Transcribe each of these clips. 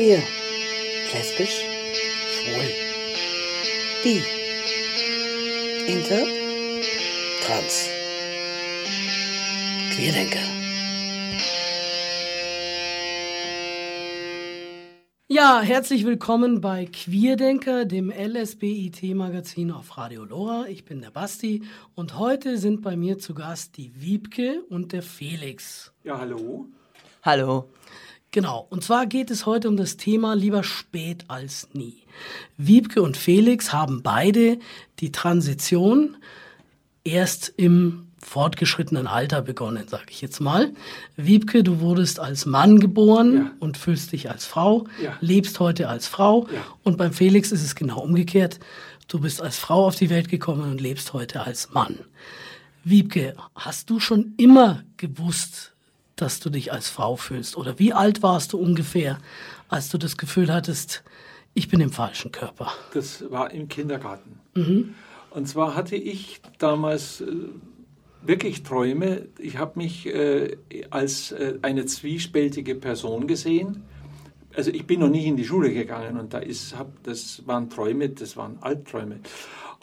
Queer. Lesbisch. Schwul. Bi. Inter. Trans. Queerdenker. Ja, herzlich willkommen bei Queerdenker, dem LSBIT-Magazin auf Radio Lora. Ich bin der Basti und heute sind bei mir zu Gast die Wiebke und der Felix. Ja, hallo. Hallo. Genau, und zwar geht es heute um das Thema lieber spät als nie. Wiebke und Felix haben beide die Transition erst im fortgeschrittenen Alter begonnen, sage ich jetzt mal. Wiebke, du wurdest als Mann geboren Ja. und fühlst dich als Frau, Ja. lebst heute als Frau. Ja. Und beim Felix ist es genau umgekehrt. Du bist als Frau auf die Welt gekommen und lebst heute als Mann. Wiebke, hast du schon immer gewusst, dass du dich als Frau fühlst? Oder wie alt warst du ungefähr, als du das Gefühl hattest, ich bin im falschen Körper? Das war im Kindergarten. Und zwar hatte ich damals äh, wirklich Träume. Ich habe mich äh, als äh, eine zwiespältige Person gesehen. Also ich bin noch nie in die Schule gegangen und da ist, hab, das waren Träume, das waren Albträume.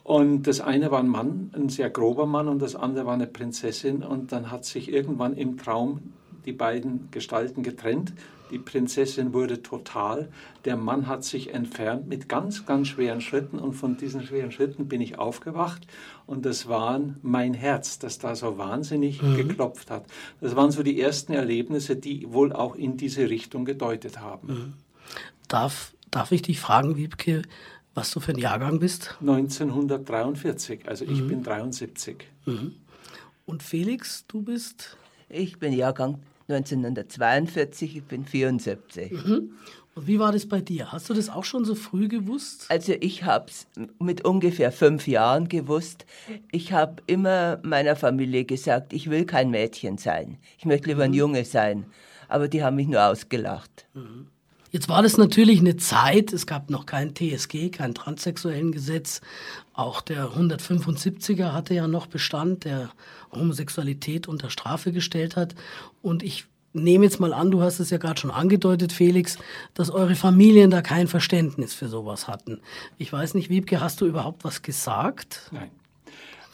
Und das eine war ein Mann, ein sehr grober Mann, und das andere war eine Prinzessin. Und dann hat sich irgendwann im Traum die beiden Gestalten getrennt. Die Prinzessin wurde total, der Mann hat sich entfernt mit ganz, ganz schweren Schritten und von diesen schweren Schritten bin ich aufgewacht und das waren mein Herz, das da so wahnsinnig geklopft hat. Das waren so die ersten Erlebnisse, die wohl auch in diese Richtung gedeutet haben. Darf, darf ich dich fragen, Wiebke, was du für ein Jahrgang bist? 1943, also ich bin 73. Und Felix, du bist. Ich bin Jahrgang 1942, ich bin 74. Und wie war das bei dir? Hast du das auch schon so früh gewusst? Also ich habe es mit ungefähr fünf Jahren gewusst. Ich habe immer meiner Familie gesagt, ich will kein Mädchen sein. Ich möchte lieber ein Junge sein. Aber die haben mich nur ausgelacht. Jetzt war das natürlich eine Zeit, es gab noch kein TSG, kein transsexuellen Gesetz. Auch der 175er hatte ja noch Bestand, der Homosexualität unter Strafe gestellt hat. Und ich nehme jetzt mal an, du hast es ja gerade schon angedeutet, Felix, dass eure Familien da kein Verständnis für sowas hatten. Ich weiß nicht, Wiebke, hast du überhaupt was gesagt? Nein.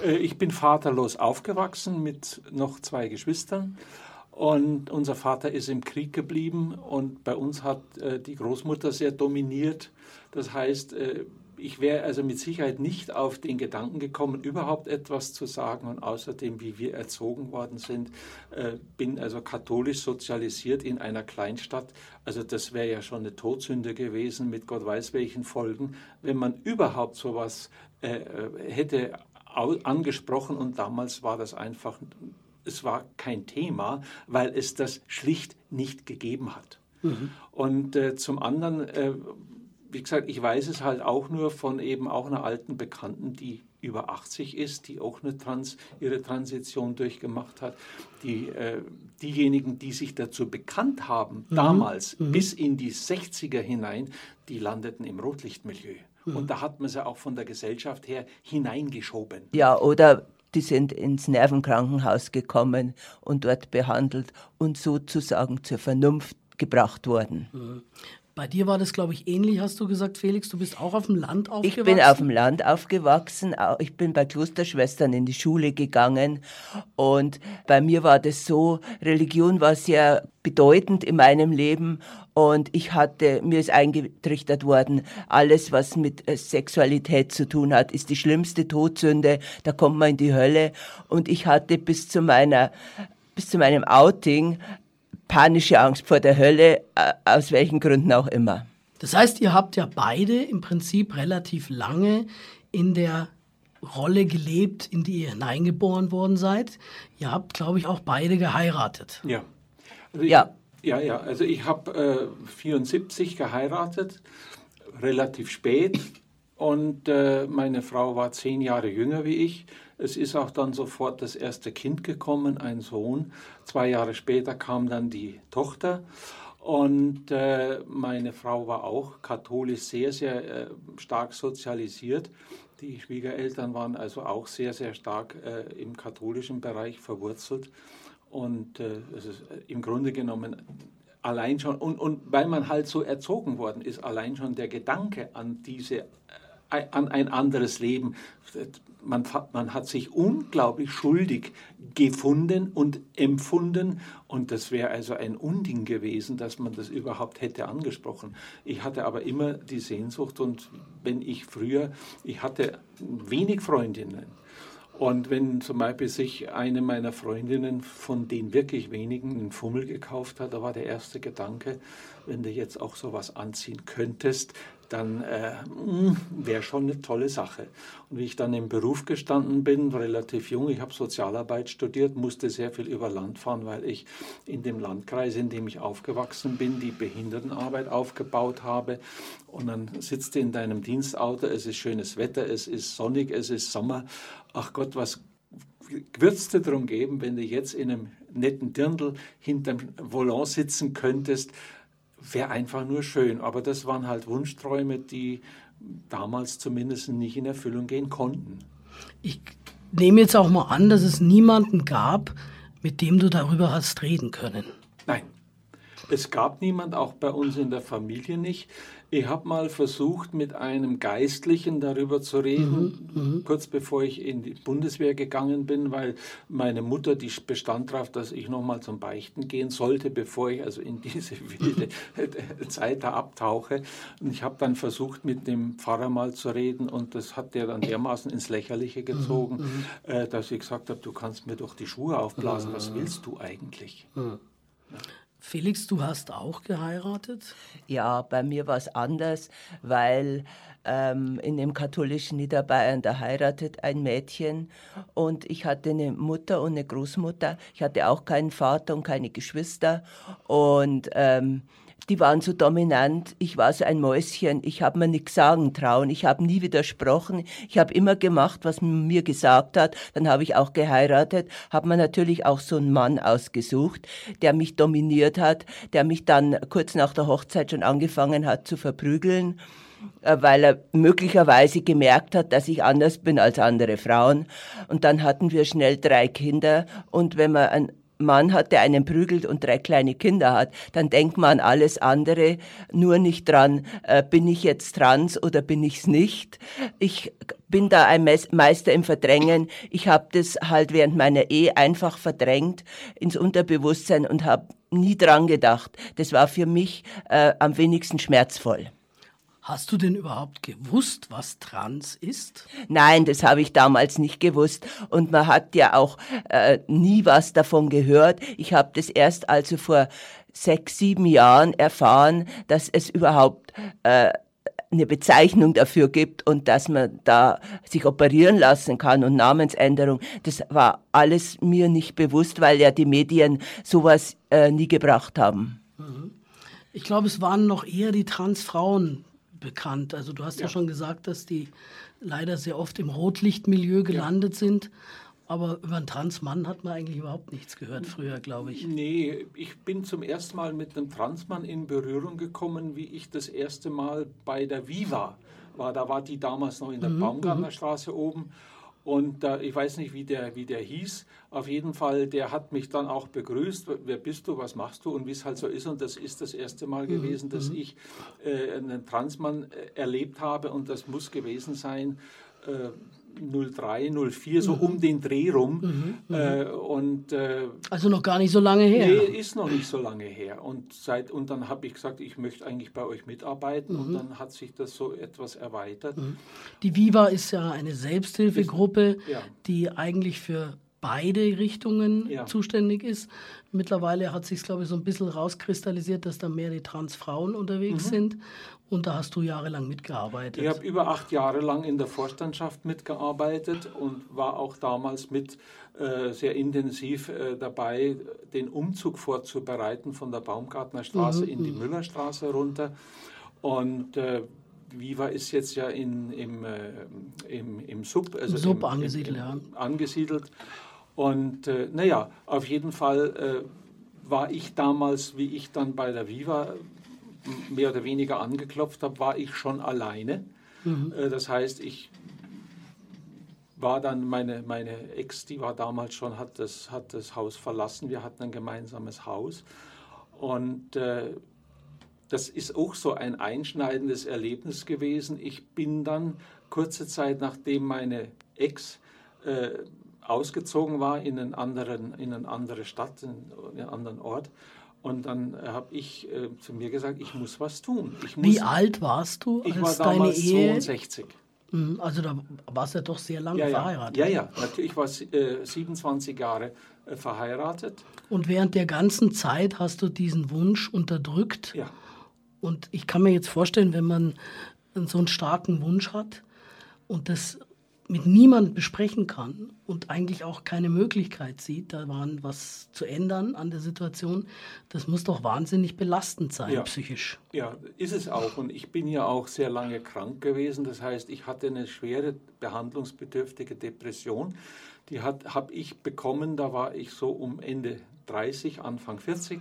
Äh, Ich bin vaterlos aufgewachsen mit noch zwei Geschwistern. Und unser Vater ist im Krieg geblieben und bei uns hat äh, die Großmutter sehr dominiert. Das heißt, äh, ich wäre also mit Sicherheit nicht auf den Gedanken gekommen, überhaupt etwas zu sagen. Und außerdem, wie wir erzogen worden sind, äh, bin also katholisch sozialisiert in einer Kleinstadt. Also das wäre ja schon eine Todsünde gewesen mit Gott weiß welchen Folgen, wenn man überhaupt sowas äh, äh, hätte angesprochen. Und damals war das einfach, es war kein Thema, weil es das schlicht nicht gegeben hat. Und äh, zum anderen, äh, wie gesagt, ich weiß es halt auch nur von eben auch einer alten Bekannten, die über 80 ist, die auch eine Trans, ihre Transition durchgemacht hat. Die, äh, diejenigen, die sich dazu bekannt haben, damals bis in die 60er hinein, die landeten im Rotlichtmilieu. Und da hat man sie auch von der Gesellschaft her hineingeschoben. Ja, oder die sind ins Nervenkrankenhaus gekommen und dort behandelt und sozusagen zur Vernunft gebracht worden. Bei dir war das, glaube ich, ähnlich, hast du gesagt, Felix. Du bist auch auf dem Land Ich aufgewachsen. bin auf dem Land aufgewachsen. au- Ich bin bei Klosterschwestern in die Schule gegangen. Und bei mir war das so, Religion war sehr bedeutend in meinem Leben. Und ich hatte, mir ist eingetrichtert worden, alles, was mit äh, Sexualität zu tun hat, ist die schlimmste Todsünde. Da kommt man in die Hölle. Und ich hatte bis zu meiner, bis zu meinem Outing panische Angst vor der Hölle, äh, aus welchen Gründen auch immer. Das heißt, ihr habt ja beide im Prinzip relativ lange in der Rolle gelebt, in die ihr hineingeboren worden seid. Ihr habt, glaube ich, auch beide geheiratet. Ja. Also ich, Ja. Ja, ja. Also ich habe äh, 74 geheiratet, relativ spät. Und äh, meine Frau war zehn Jahre jünger wie ich. Es ist auch dann sofort das erste Kind gekommen, ein Sohn. Zwei Jahre später kam dann die Tochter. Und äh, meine Frau war auch katholisch sehr, sehr äh, stark sozialisiert. Die Schwiegereltern waren also auch sehr, sehr stark äh, im katholischen Bereich verwurzelt. Und äh, es ist im Grunde genommen allein schon, und, und weil man halt so erzogen worden ist, allein schon der Gedanke an diese an ein anderes Leben. Man, man, hat sich unglaublich schuldig gefunden und empfunden und das wäre also ein Unding gewesen, dass man das überhaupt hätte angesprochen. Ich hatte aber immer die Sehnsucht und wenn ich früher, ich hatte wenig Freundinnen und wenn zum Beispiel sich eine meiner Freundinnen von den wirklich wenigen einen Fummel gekauft hat, da war der erste Gedanke, wenn du jetzt auch sowas anziehen könntest, dann äh, hm, wäre schon eine tolle Sache. Und wie ich dann im Beruf gestanden bin, relativ jung, ich habe Sozialarbeit studiert, musste sehr viel über Land fahren, weil ich in dem Landkreis, in dem ich aufgewachsen bin, die Behindertenarbeit aufgebaut habe. Und dann sitzt du in deinem Dienstauto, es ist schönes Wetter, es ist sonnig, es ist Sommer. Ach Gott, was wird es dir darum geben, wenn du jetzt in einem netten Dirndl hinterm Volant sitzen könntest, wäre einfach nur schön. Aber das waren halt Wunschträume, die damals zumindest nicht in Erfüllung gehen konnten. Ich nehme jetzt auch mal an, dass es niemanden gab, mit dem du darüber hast reden können. Nein. Es gab niemand, auch bei uns in der Familie nicht. Ich habe mal versucht, mit einem Geistlichen darüber zu reden, mhm, mhm, kurz bevor ich in die Bundeswehr gegangen bin, weil meine Mutter, die bestand darauf, dass ich nochmal zum Beichten gehen sollte, bevor ich also in diese wilde Zeit da abtauche. Und ich habe dann versucht, mit dem Pfarrer mal zu reden und das hat der dann dermaßen ins Lächerliche mhm, gezogen, mhm, äh, dass ich gesagt habe, du kannst mir doch die Schuhe aufblasen, was willst du eigentlich? Ja. Felix, du hast auch geheiratet? Ja, bei mir war es anders, weil ähm, in dem katholischen Niederbayern, da heiratet ein Mädchen und ich hatte eine Mutter und eine Großmutter. Ich hatte auch keinen Vater und keine Geschwister und ähm, die waren so dominant. Ich war so ein Mäuschen. Ich habe mir nichts sagen trauen. Ich habe nie widersprochen. Ich habe immer gemacht, was man mir gesagt hat. Dann habe ich auch geheiratet. Habe mir natürlich auch so einen Mann ausgesucht, der mich dominiert hat, der mich dann kurz nach der Hochzeit schon angefangen hat zu verprügeln äh, weil er möglicherweise gemerkt hat, dass ich anders bin als andere Frauen. Und dann hatten wir schnell drei Kinder. Und wenn man ein Mann hat, der einen prügelt und drei kleine Kinder hat, dann denkt man an alles andere, nur nicht dran, äh, bin ich jetzt trans oder bin ich's nicht. Ich bin da ein Meister im Verdrängen. Ich habe das halt während meiner Ehe einfach verdrängt ins Unterbewusstsein und habe nie dran gedacht. Das war für mich äh, am wenigsten schmerzvoll. Hast du denn überhaupt gewusst, was Trans ist? Nein, das habe ich damals nicht gewusst. Und man hat ja auch äh, nie was davon gehört. Ich habe das erst also vor sechs, sieben Jahren erfahren, dass es überhaupt äh, eine Bezeichnung dafür gibt und dass man da sich operieren lassen kann und Namensänderung. Das war alles mir nicht bewusst, weil ja die Medien sowas äh, nie gebracht haben. Mhm. Ich glaube, es waren noch eher die Transfrauen, bekannt. Also du hast ja, ja schon gesagt, dass die leider sehr oft im Rotlichtmilieu gelandet ja. sind. Aber über einen Transmann hat man eigentlich überhaupt nichts gehört früher, glaube ich. Nee, ich bin zum ersten Mal mit einem Transmann in Berührung gekommen, wie ich das erste Mal bei der Viva war. Da war die damals noch in der mhm, Baumgartnerstraße mhm. oben. Und äh, ich weiß nicht, wie der, wie der hieß. Auf jeden Fall, der hat mich dann auch begrüßt. Wer bist du, was machst du und wie es halt so ist. Und das ist das erste Mal mhm, gewesen, dass mhm. ich äh, einen Transmann äh, erlebt habe. Und das muss gewesen sein. Äh, 03, 04, so mhm. um den Dreh rum. Mhm, mhm, äh, und, äh, also noch gar nicht so lange her. Nee, ist noch nicht so lange her. Und, seit, und dann habe ich gesagt, ich möchte eigentlich bei euch mitarbeiten. Mhm. Und dann hat sich das so etwas erweitert. Mhm. Die Viva ist ja eine Selbsthilfegruppe, ja. die eigentlich für beide Richtungen ja. zuständig ist. Mittlerweile hat sich, glaube ich, so ein bisschen rauskristallisiert, dass da mehr die Transfrauen unterwegs mhm. sind. Und da hast du jahrelang mitgearbeitet. Ich habe über acht Jahre lang in der Vorstandschaft mitgearbeitet und war auch damals mit äh, sehr intensiv äh, dabei, den Umzug vorzubereiten von der Baumgartnerstraße mhm. in die mhm. Müllerstraße runter. Und äh, Viva ist jetzt ja in, im, äh, im, im Sub, also Im Sub im, angesiedelt, im, ja. angesiedelt. Und äh, naja, auf jeden Fall äh, war ich damals, wie ich dann bei der Viva mehr oder weniger angeklopft habe, war ich schon alleine. Mhm. Äh, das heißt, ich war dann, meine, meine Ex, die war damals schon, hat das, hat das Haus verlassen. Wir hatten ein gemeinsames Haus. Und äh, das ist auch so ein einschneidendes Erlebnis gewesen. Ich bin dann kurze Zeit nachdem meine Ex äh, ausgezogen war in, einen anderen, in eine andere Stadt, in einen anderen Ort. Und dann habe ich äh, zu mir gesagt, ich muss was tun. Muss, Wie alt warst du, als ich war deine Ehe? 62. Mhm, also da warst du ja doch sehr lange ja, ja. verheiratet. Ja, ja, natürlich. Ich war äh, 27 Jahre äh, verheiratet. Und während der ganzen Zeit hast du diesen Wunsch unterdrückt. Ja. Und ich kann mir jetzt vorstellen, wenn man so einen starken Wunsch hat und das mit niemandem besprechen kann und eigentlich auch keine Möglichkeit sieht, da waren was zu ändern an der Situation, das muss doch wahnsinnig belastend sein, ja. psychisch. Ja, ist es auch. Und ich bin ja auch sehr lange krank gewesen. Das heißt, ich hatte eine schwere behandlungsbedürftige Depression. Die habe ich bekommen, da war ich so um Ende 30, Anfang 40.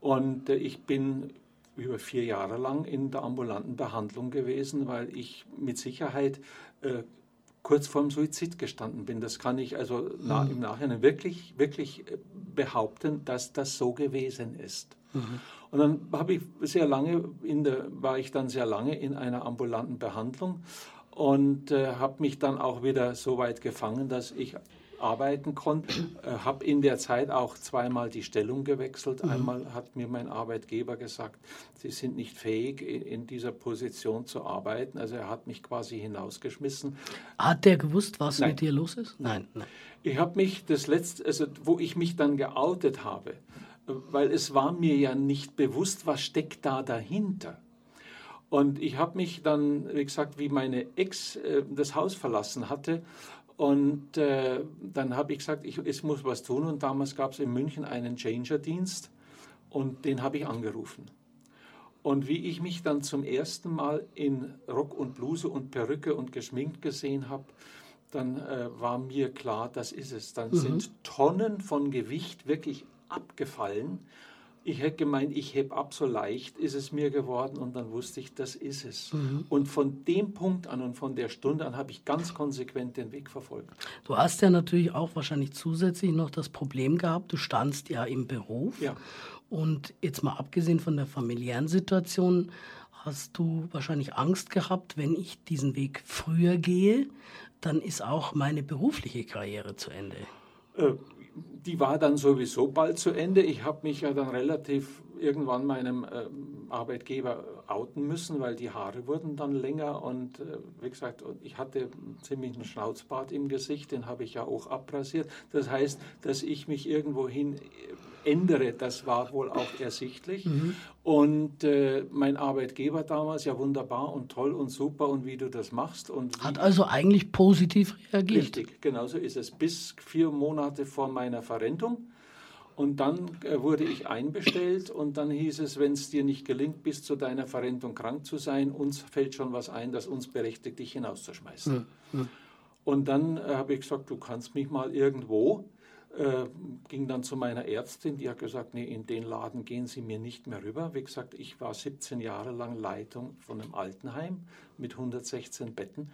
Und äh, ich bin über vier Jahre lang in der ambulanten Behandlung gewesen, weil ich mit Sicherheit äh, kurz vorm Suizid gestanden bin. Das kann ich also na, mhm. im Nachhinein wirklich, wirklich äh, behaupten, dass das so gewesen ist. Mhm. Und dann habe ich sehr lange in der, war ich dann sehr lange in einer ambulanten Behandlung und äh, habe mich dann auch wieder so weit gefangen, dass ich arbeiten konnte. Äh, habe in der Zeit auch zweimal die Stellung gewechselt. Mhm. Einmal hat mir mein Arbeitgeber gesagt, Sie sind nicht fähig, in dieser Position zu arbeiten. Also er hat mich quasi hinausgeschmissen. Hat der gewusst, was Nein. mit dir los ist? Nein. Nein. Ich habe mich das letzte, also wo ich mich dann geoutet habe, weil es war mir ja nicht bewusst, was steckt da dahinter. Und ich habe mich dann, wie gesagt, wie meine Ex äh, das Haus verlassen hatte, und äh, dann habe ich gesagt, ich, ich muss was tun. Und damals gab es in München einen Changer-Dienst und den habe ich angerufen. Und wie ich mich dann zum ersten Mal in Rock und Bluse und Perücke und geschminkt gesehen habe, dann äh, war mir klar, das ist es. Dann mhm. sind Tonnen von Gewicht wirklich abgefallen ich hätte gemeint, ich heb ab so leicht, ist es mir geworden und dann wusste ich, das ist es. Mhm. Und von dem Punkt an und von der Stunde an habe ich ganz konsequent den Weg verfolgt. Du hast ja natürlich auch wahrscheinlich zusätzlich noch das Problem gehabt, du standst ja im Beruf. Ja. Und jetzt mal abgesehen von der familiären Situation, hast du wahrscheinlich Angst gehabt, wenn ich diesen Weg früher gehe, dann ist auch meine berufliche Karriere zu Ende. Äh, die war dann sowieso bald zu Ende. Ich habe mich ja dann relativ irgendwann meinem äh, Arbeitgeber outen müssen, weil die Haare wurden dann länger und äh, wie gesagt, ich hatte ziemlich einen Schnauzbart im Gesicht, den habe ich ja auch abrasiert. Das heißt, dass ich mich irgendwohin ändere, das war wohl auch ersichtlich. Mhm. Und äh, mein Arbeitgeber damals, ja wunderbar und toll und super und wie du das machst. Und Hat also eigentlich positiv reagiert. Richtig, genau so ist es. Bis vier Monate vor meiner Verrentung. Und dann äh, wurde ich einbestellt und dann hieß es, wenn es dir nicht gelingt, bis zu deiner Verrentung krank zu sein, uns fällt schon was ein, das uns berechtigt, dich hinauszuschmeißen. Mhm. Und dann äh, habe ich gesagt, du kannst mich mal irgendwo äh, ging dann zu meiner Ärztin, die hat gesagt, nee, in den Laden gehen Sie mir nicht mehr rüber. Wie gesagt, ich war 17 Jahre lang Leitung von einem Altenheim mit 116 Betten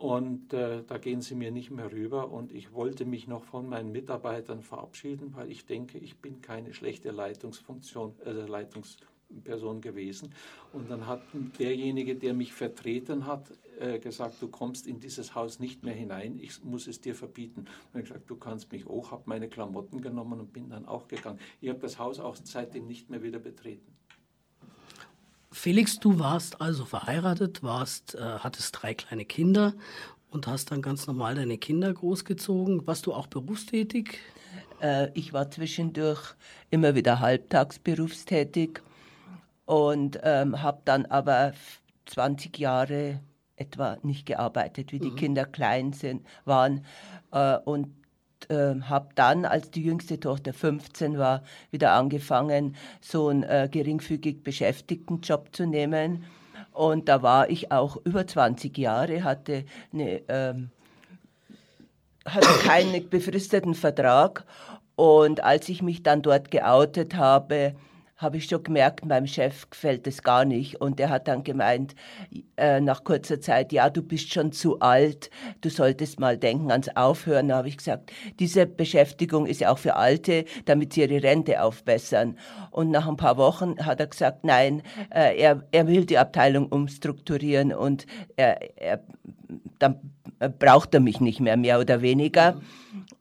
und äh, da gehen Sie mir nicht mehr rüber und ich wollte mich noch von meinen Mitarbeitern verabschieden, weil ich denke, ich bin keine schlechte Leitungsfunktion, äh, Leitungsperson gewesen. Und dann hat derjenige, der mich vertreten hat, äh, gesagt, du kommst in dieses Haus nicht mehr hinein, ich muss es dir verbieten. Und ich gesagt, du kannst mich auch, habe meine Klamotten genommen und bin dann auch gegangen. Ich habe das Haus auch seitdem nicht mehr wieder betreten. Felix, du warst also verheiratet, warst, äh, hattest drei kleine Kinder und hast dann ganz normal deine Kinder großgezogen. Warst du auch berufstätig? Äh, ich war zwischendurch immer wieder halbtags berufstätig und ähm, habe dann aber 20 Jahre etwa nicht gearbeitet, wie die mhm. Kinder klein sind, waren. Äh, und äh, habe dann, als die jüngste Tochter 15 war, wieder angefangen, so einen äh, geringfügig beschäftigten Job zu nehmen. Und da war ich auch über 20 Jahre, hatte, eine, ähm, hatte keinen befristeten Vertrag. Und als ich mich dann dort geoutet habe, habe ich schon gemerkt, meinem Chef gefällt es gar nicht. Und der hat dann gemeint, äh, nach kurzer Zeit, ja, du bist schon zu alt, du solltest mal denken ans Aufhören. Da habe ich gesagt, diese Beschäftigung ist ja auch für Alte, damit sie ihre Rente aufbessern. Und nach ein paar Wochen hat er gesagt, nein, äh, er, er will die Abteilung umstrukturieren und er, er, dann braucht er mich nicht mehr, mehr oder weniger.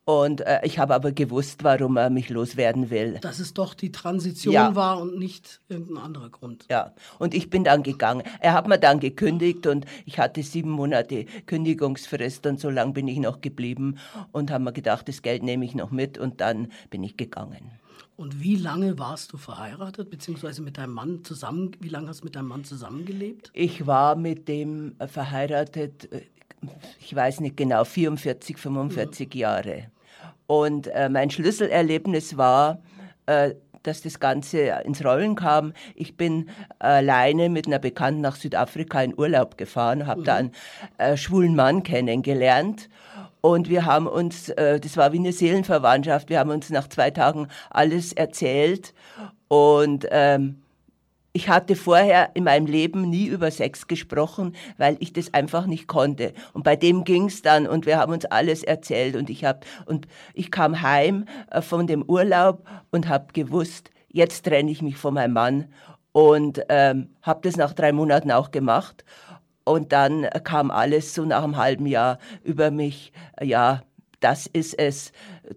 Und äh, ich habe aber gewusst, warum er mich loswerden will. Dass es doch die Transition ja. war und nicht irgendein anderer Grund. Ja, und ich bin dann gegangen. Er hat mir dann gekündigt und ich hatte sieben Monate Kündigungsfrist und so lange bin ich noch geblieben und habe mir gedacht, das Geld nehme ich noch mit und dann bin ich gegangen. Und wie lange warst du verheiratet, beziehungsweise mit deinem Mann zusammen? Wie lange hast du mit deinem Mann zusammengelebt? Ich war mit dem verheiratet, äh, ich weiß nicht genau, 44, 45 mhm. Jahre. Und äh, mein Schlüsselerlebnis war, äh, dass das Ganze ins Rollen kam. Ich bin alleine mit einer Bekannten nach Südafrika in Urlaub gefahren, habe mhm. da einen äh, schwulen Mann kennengelernt. Und wir haben uns, äh, das war wie eine Seelenverwandtschaft, wir haben uns nach zwei Tagen alles erzählt. Und ähm, ich hatte vorher in meinem Leben nie über Sex gesprochen, weil ich das einfach nicht konnte. Und bei dem ging's dann und wir haben uns alles erzählt und ich hab und ich kam heim äh, von dem Urlaub und habe gewusst, jetzt trenne ich mich von meinem Mann und ähm, habe das nach drei Monaten auch gemacht. Und dann kam alles so nach einem halben Jahr über mich, ja, das ist es.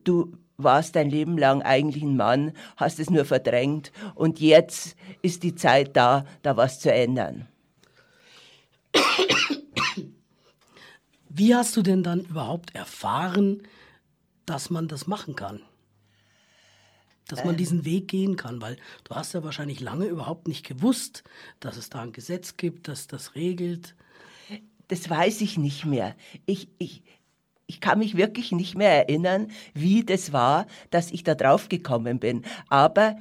Du warst dein Leben lang eigentlich ein Mann, hast es nur verdrängt und jetzt ist die Zeit da, da was zu ändern. Wie hast du denn dann überhaupt erfahren, dass man das machen kann? Dass man äh. diesen Weg gehen kann, weil du hast ja wahrscheinlich lange überhaupt nicht gewusst, dass es da ein Gesetz gibt, das das regelt. Das weiß ich nicht mehr. Ich, ich, ich kann mich wirklich nicht mehr erinnern, wie das war, dass ich da drauf gekommen bin. Aber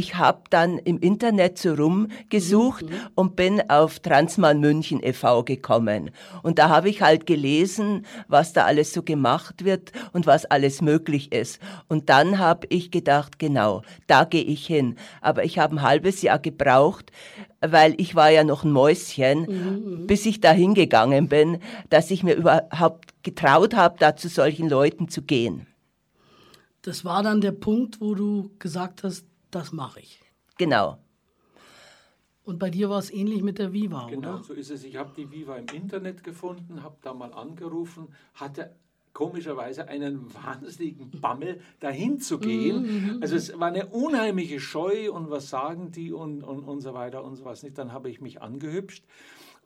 ich habe dann im Internet so rumgesucht mhm. und bin auf Transmann München e.V. gekommen. Und da habe ich halt gelesen, was da alles so gemacht wird und was alles möglich ist. Und dann habe ich gedacht, genau, da gehe ich hin. Aber ich habe ein halbes Jahr gebraucht, weil ich war ja noch ein Mäuschen, mhm. bis ich da hingegangen bin, dass ich mir überhaupt getraut habe, da zu solchen Leuten zu gehen. Das war dann der Punkt, wo du gesagt hast, das mache ich. Genau. Und bei dir war es ähnlich mit der Viva, genau, oder? Genau, so ist es. Ich habe die Viva im Internet gefunden, habe da mal angerufen, hatte komischerweise einen wahnsinnigen Bammel, dahin zu gehen. Mhm, also es war eine unheimliche Scheu und was sagen die und, und, und so weiter und so was nicht. Dann habe ich mich angehübscht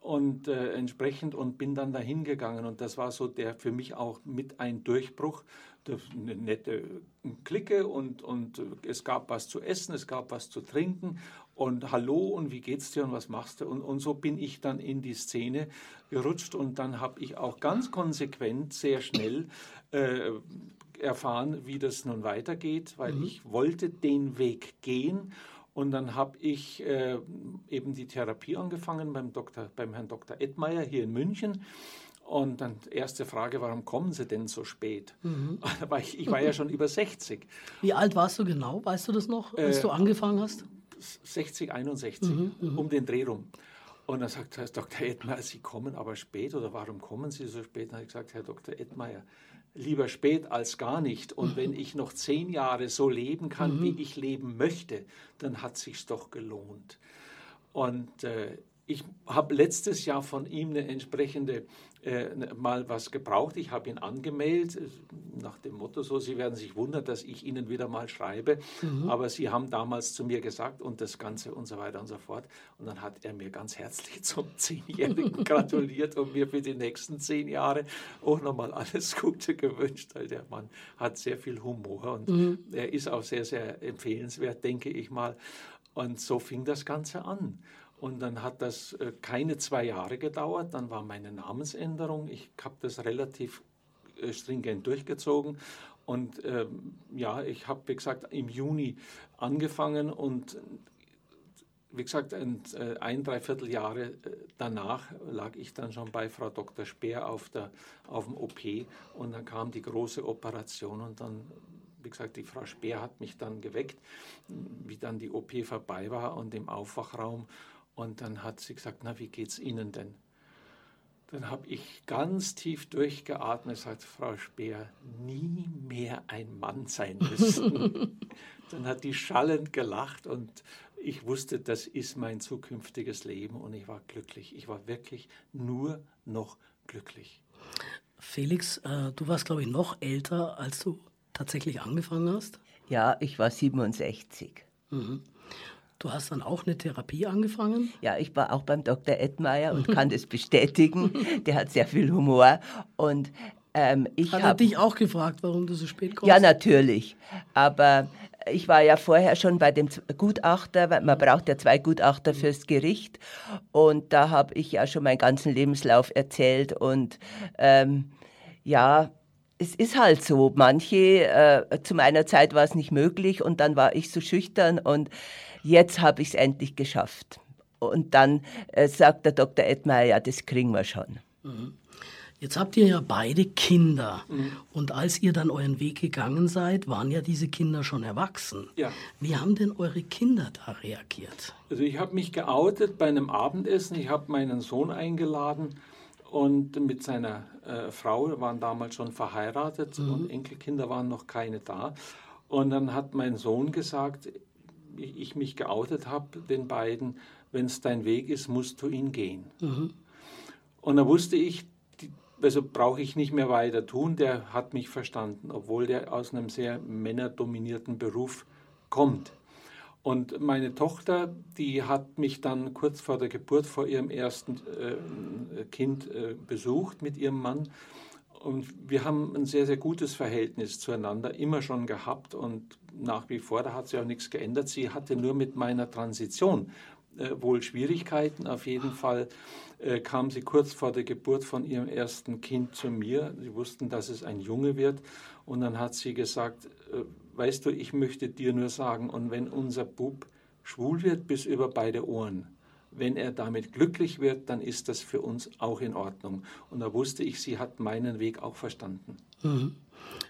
und äh, entsprechend und bin dann dahin gegangen und das war so der für mich auch mit ein Durchbruch, eine nette Clique und, und es gab was zu essen, es gab was zu trinken und hallo und wie geht's dir und was machst du und, und so bin ich dann in die Szene gerutscht und dann habe ich auch ganz konsequent sehr schnell äh, erfahren, wie das nun weitergeht, weil mhm. ich wollte den Weg gehen und dann habe ich äh, eben die Therapie angefangen beim, Doktor, beim Herrn Dr. Edmeier hier in München. Und dann erste Frage, warum kommen Sie denn so spät? Mhm. ich, war ja schon über 60. Wie alt warst du genau? Weißt du das noch, als äh, du angefangen hast? 60, 61, mhm, mhm, um den Dreh rum. Und dann sagt Herr Dr. Edmeier, Sie kommen aber spät oder warum kommen Sie so spät? Dann habe ich gesagt, Herr Dr. Edmeier, lieber spät als gar nicht. Und wenn ich noch zehn Jahre so leben kann, mhm. wie ich leben möchte, dann hat sich's doch gelohnt. Und äh, ich habe letztes Jahr von ihm eine entsprechende äh, mal was gebraucht. Ich habe ihn angemeldet, äh, nach dem Motto so, Sie werden sich wundern, dass ich Ihnen wieder mal schreibe. Mhm. Aber Sie haben damals zu mir gesagt und das Ganze und so weiter und so fort. Und dann hat er mir ganz herzlich zum Zehnjährigen gratuliert und mir für die nächsten zehn Jahre auch nochmal alles Gute gewünscht. Weil der Mann hat sehr viel Humor und mhm. er ist auch sehr, sehr empfehlenswert, denke ich mal. Und so fing das Ganze an. Und dann hat das äh, keine zwei Jahre gedauert. Dann war meine Namensänderung. Ich habe das relativ äh, stringent durchgezogen. Und ähm, ja, ich habe, wie gesagt, im Juni angefangen und wie gesagt, ein, äh, ein dreiviertel Jahre danach lag ich dann schon bei Frau Dr. Speer auf, der, auf dem OP und dann kam die große Operation und dann wie gesagt, die Frau Speer hat mich dann geweckt, wie dann die OP vorbei war und im Aufwachraum. Und dann hat sie gesagt, na, wie geht's Ihnen denn? Dann habe ich ganz tief durchgeatmet, sagt Frau Speer, nie mehr ein Mann sein müssen. dann hat die schallend gelacht und ich wusste, das ist mein zukünftiges Leben und ich war glücklich. Ich war wirklich nur noch glücklich. Felix, äh, du warst, glaube ich, noch älter, als du tatsächlich angefangen hast? Ja, ich war 67. Mhm. Du hast dann auch eine Therapie angefangen? Ja, ich war auch beim Dr. Edmeier und kann das bestätigen. Der hat sehr viel Humor und ähm, ich Hat er dich auch gefragt, warum du so spät kommst? Ja, natürlich. Aber ich war ja vorher schon bei dem Gutachter, weil man braucht ja zwei Gutachter fürs Gericht. Und da habe ich ja schon meinen ganzen Lebenslauf erzählt. Und ähm, ja, es ist halt so. Manche, äh, zu meiner Zeit war es nicht möglich und dann war ich so schüchtern und jetzt habe ich es endlich geschafft. Und dann äh, sagt der Dr. Edmeier, ja, das kriegen wir schon. Mhm. Jetzt habt ihr ja beide Kinder. Mhm. Und als ihr dann euren Weg gegangen seid, waren ja diese Kinder schon erwachsen. Ja. Wie haben denn eure Kinder da reagiert? Also ich habe mich geoutet bei einem Abendessen. Ich habe meinen Sohn eingeladen und mit seiner äh, Frau waren damals schon verheiratet mhm. und Enkelkinder waren noch keine da. Und dann hat mein Sohn gesagt, ich, ich mich geoutet habe, den beiden, wenn es dein Weg ist, musst du ihn gehen. Mhm. Und da wusste ich, also brauche ich nicht mehr weiter tun, der hat mich verstanden, obwohl der aus einem sehr männerdominierten Beruf kommt. Und meine Tochter, die hat mich dann kurz vor der Geburt, vor ihrem ersten äh, Kind äh, besucht mit ihrem Mann. Und wir haben ein sehr, sehr gutes Verhältnis zueinander immer schon gehabt und nach wie vor, da hat sich auch nichts geändert. Sie hatte nur mit meiner Transition äh, wohl Schwierigkeiten. Auf jeden Fall äh, kam sie kurz vor der Geburt von ihrem ersten Kind zu mir. Sie wussten, dass es ein Junge wird. Und dann hat sie gesagt, äh, weißt du, ich möchte dir nur sagen, und wenn unser Bub schwul wird bis über beide Ohren, wenn er damit glücklich wird, dann ist das für uns auch in Ordnung. Und da wusste ich, sie hat meinen Weg auch verstanden. Mhm.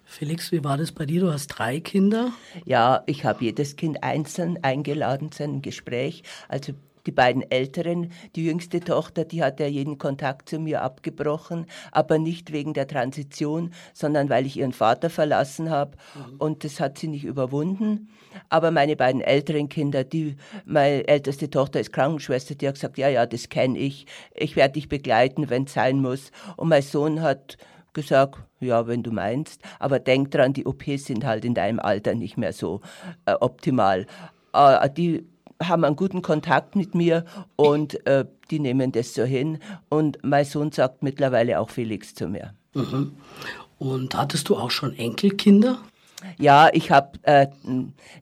Felix, wie war das bei dir? Du hast drei Kinder. Ja, ich habe jedes Kind einzeln eingeladen zu einem Gespräch. Also die beiden Älteren, die jüngste Tochter, die hat ja jeden Kontakt zu mir abgebrochen, aber nicht wegen der Transition, sondern weil ich ihren Vater verlassen habe mhm. und das hat sie nicht überwunden. Aber meine beiden älteren Kinder, die, meine älteste Tochter ist Krankenschwester, die hat gesagt, ja, ja, das kenne ich, ich werde dich begleiten, wenn es sein muss. Und mein Sohn hat gesagt, ja, wenn du meinst, aber denk dran, die OPs sind halt in deinem Alter nicht mehr so äh, optimal. Äh, die haben einen guten Kontakt mit mir und äh, die nehmen das so hin. Und mein Sohn sagt mittlerweile auch Felix zu mir. Mhm. Und hattest du auch schon Enkelkinder? Ja, ich habe äh,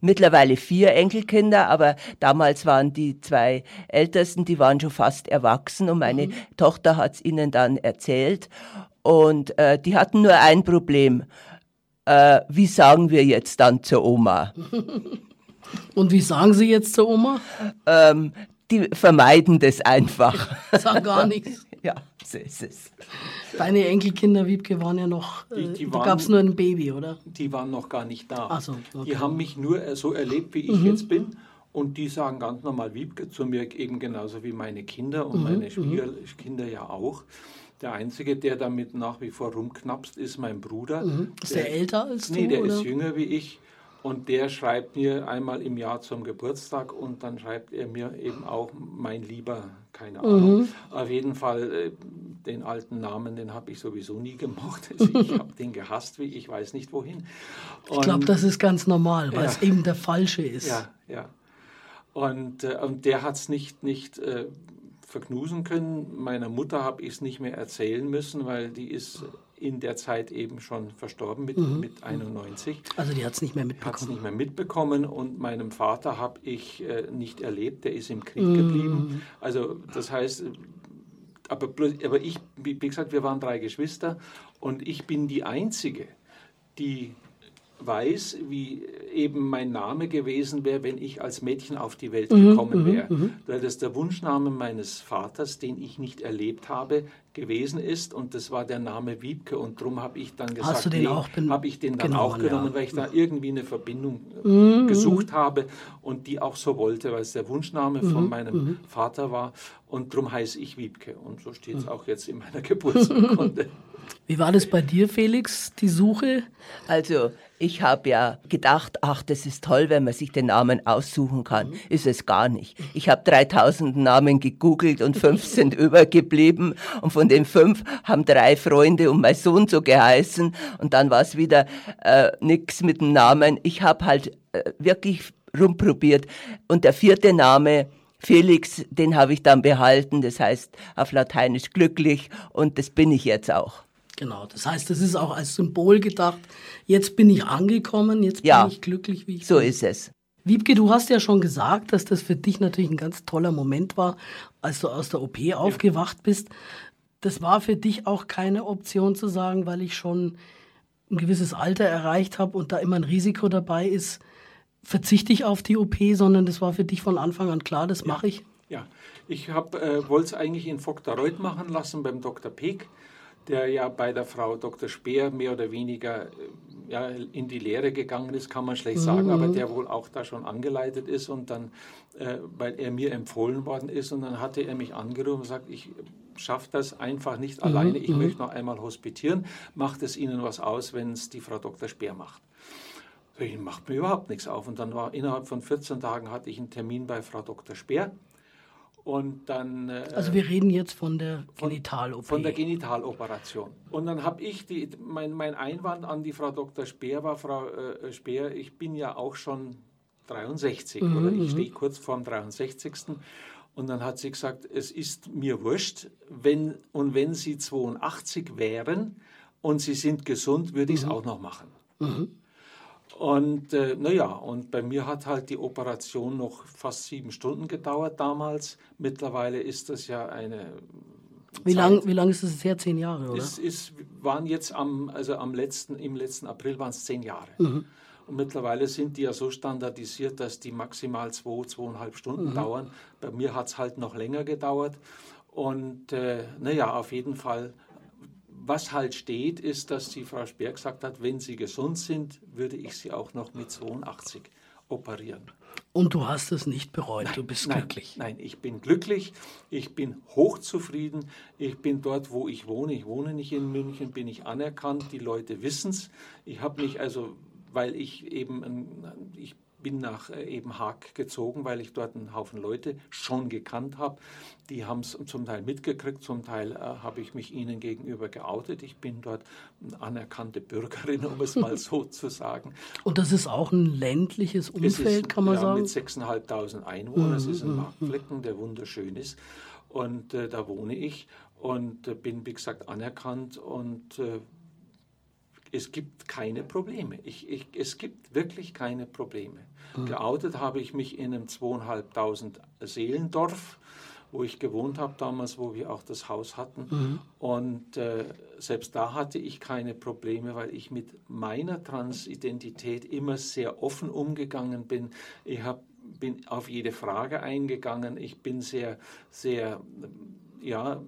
mittlerweile vier Enkelkinder, aber damals waren die zwei Ältesten, die waren schon fast erwachsen und meine mhm. Tochter hat es ihnen dann erzählt. Und äh, die hatten nur ein Problem. Äh, wie sagen wir jetzt dann zur Oma? Und wie sagen Sie jetzt zur Oma? Ähm, die vermeiden das einfach. Sagen gar nichts. Ja, so ist es. Deine Enkelkinder, Wiebke, waren ja noch, äh, die, die da gab es nur ein Baby, oder? Die waren noch gar nicht da. Ach so, okay. Die haben mich nur so erlebt, wie ich mhm. jetzt bin. Und die sagen ganz normal Wiebke zu mir, eben genauso wie meine Kinder und mhm. meine mhm. Schwiegerkinder ja auch. Der Einzige, der damit nach wie vor rumknapst, ist mein Bruder. Mhm. Ist der, der, älter als du? Nee, der oder? ist jünger wie ich. Und der schreibt mir einmal im Jahr zum Geburtstag und dann schreibt er mir eben auch mein Lieber, keine Ahnung. Mhm. Auf jeden Fall, äh, den alten Namen, den habe ich sowieso nie gemocht. Also ich habe den gehasst, wie ich weiß nicht wohin. Und, ich glaube, das ist ganz normal, weil ja, es eben der falsche ist. Ja, ja. Und, äh, und der hat es nicht, nicht äh, verknusen können. Meiner Mutter habe ich es nicht mehr erzählen müssen, weil die ist in der Zeit eben schon verstorben mit, mhm. mit 91. Also die hat es nicht mehr mitbekommen. Hat es nicht mehr mitbekommen und meinem Vater habe ich äh, nicht erlebt, der ist im Krieg mhm. geblieben. Also das heißt, aber, aber ich, wie gesagt, wir waren drei Geschwister und ich bin die Einzige, die weiß, wie eben mein Name gewesen wäre, wenn ich als Mädchen auf die Welt mhm, gekommen mhm, wäre. Mhm. Weil das der Wunschname meines Vaters, den ich nicht erlebt habe, gewesen ist und das war der Name Wiebke und darum habe ich dann gesagt, Hast du den nee, habe ich den dann genommen, auch genommen, ja. weil ich da irgendwie eine Verbindung mhm. gesucht habe und die auch so wollte, weil es der Wunschname mhm. von meinem mhm. Vater war und darum heiße ich Wiebke und so steht es auch jetzt in meiner Geburtsurkunde. Wie war das bei dir, Felix, die Suche? Also, ich habe ja gedacht, ach, das ist toll, wenn man sich den Namen aussuchen kann. Mhm. Ist es gar nicht. Ich habe 3000 Namen gegoogelt und fünf sind übergeblieben. Und von den fünf haben drei Freunde und mein Sohn so geheißen. Und dann war es wieder äh, nichts mit dem Namen. Ich habe halt äh, wirklich rumprobiert. Und der vierte Name, Felix, den habe ich dann behalten. Das heißt auf Lateinisch glücklich. Und das bin ich jetzt auch. Genau, das heißt, das ist auch als Symbol gedacht. Jetzt bin ich angekommen, jetzt ja, bin ich glücklich, wie ich so bin. So ist es. Wiebke, du hast ja schon gesagt, dass das für dich natürlich ein ganz toller Moment war, als du aus der OP ja. aufgewacht bist. Das war für dich auch keine Option zu sagen, weil ich schon ein gewisses Alter erreicht habe und da immer ein Risiko dabei ist, verzichte ich auf die OP, sondern das war für dich von Anfang an klar, das ja. mache ich. Ja, ich äh, wollte es eigentlich in Vogtereuth machen lassen beim Dr. Peek der ja bei der Frau Dr. Speer mehr oder weniger äh, ja, in die Lehre gegangen ist, kann man schlecht sagen, mhm. aber der wohl auch da schon angeleitet ist und dann, äh, weil er mir empfohlen worden ist und dann hatte er mich angerufen und gesagt, ich schaffe das einfach nicht mhm. alleine, ich mhm. möchte noch einmal hospitieren, macht es Ihnen was aus, wenn es die Frau Dr. Speer macht? Ich macht mir überhaupt nichts auf. Und dann war innerhalb von 14 Tagen hatte ich einen Termin bei Frau Dr. Speer. Und dann, äh, also wir reden jetzt von der Genital-OP. Von der Genitaloperation. Und dann habe ich die, mein, mein Einwand an die Frau Dr. Speer war, Frau äh, Speer, ich bin ja auch schon 63 mhm, oder ich mhm. stehe kurz vorm 63. Und dann hat sie gesagt, es ist mir wurscht, wenn und wenn Sie 82 wären und Sie sind gesund, würde ich es mhm. auch noch machen. Mhm. Und äh, naja, und bei mir hat halt die Operation noch fast sieben Stunden gedauert damals. Mittlerweile ist das ja eine. Wie lange wie lang ist es her? Zehn Jahre, oder? Es ist, waren jetzt am, also am letzten, im letzten April waren es zehn Jahre. Mhm. Und mittlerweile sind die ja so standardisiert, dass die maximal zwei, zweieinhalb Stunden mhm. dauern. Bei mir hat es halt noch länger gedauert. Und äh, naja, auf jeden Fall was halt steht, ist, dass die Frau Speer gesagt hat, wenn Sie gesund sind, würde ich Sie auch noch mit 82 operieren. Und du hast es nicht bereut, nein, du bist nein, glücklich. Nein, ich bin glücklich, ich bin hochzufrieden, ich bin dort, wo ich wohne. Ich wohne nicht in München, bin ich anerkannt, die Leute wissen es. Ich habe mich also, weil ich eben, ich bin nach äh, eben Haag gezogen, weil ich dort einen Haufen Leute schon gekannt habe. Die haben es zum Teil mitgekriegt, zum Teil äh, habe ich mich ihnen gegenüber geoutet. Ich bin dort eine anerkannte Bürgerin, um es mal so zu sagen. Und das ist auch ein ländliches Umfeld, ist, kann man ja, sagen? Mit 6.500 Einwohnern. Es ist ein mhm, mhm. Marktflecken, der wunderschön ist. Und äh, da wohne ich und äh, bin, wie gesagt, anerkannt und äh, es gibt keine Probleme. Ich, ich, es gibt wirklich keine Probleme. Mhm. Geoutet habe ich mich in einem zweieinhalbtausend Seelendorf, wo ich gewohnt habe damals, wo wir auch das Haus hatten. Mhm. Und äh, selbst da hatte ich keine Probleme, weil ich mit meiner Transidentität immer sehr offen umgegangen bin. Ich hab, bin auf jede Frage eingegangen. Ich bin sehr, sehr, ja,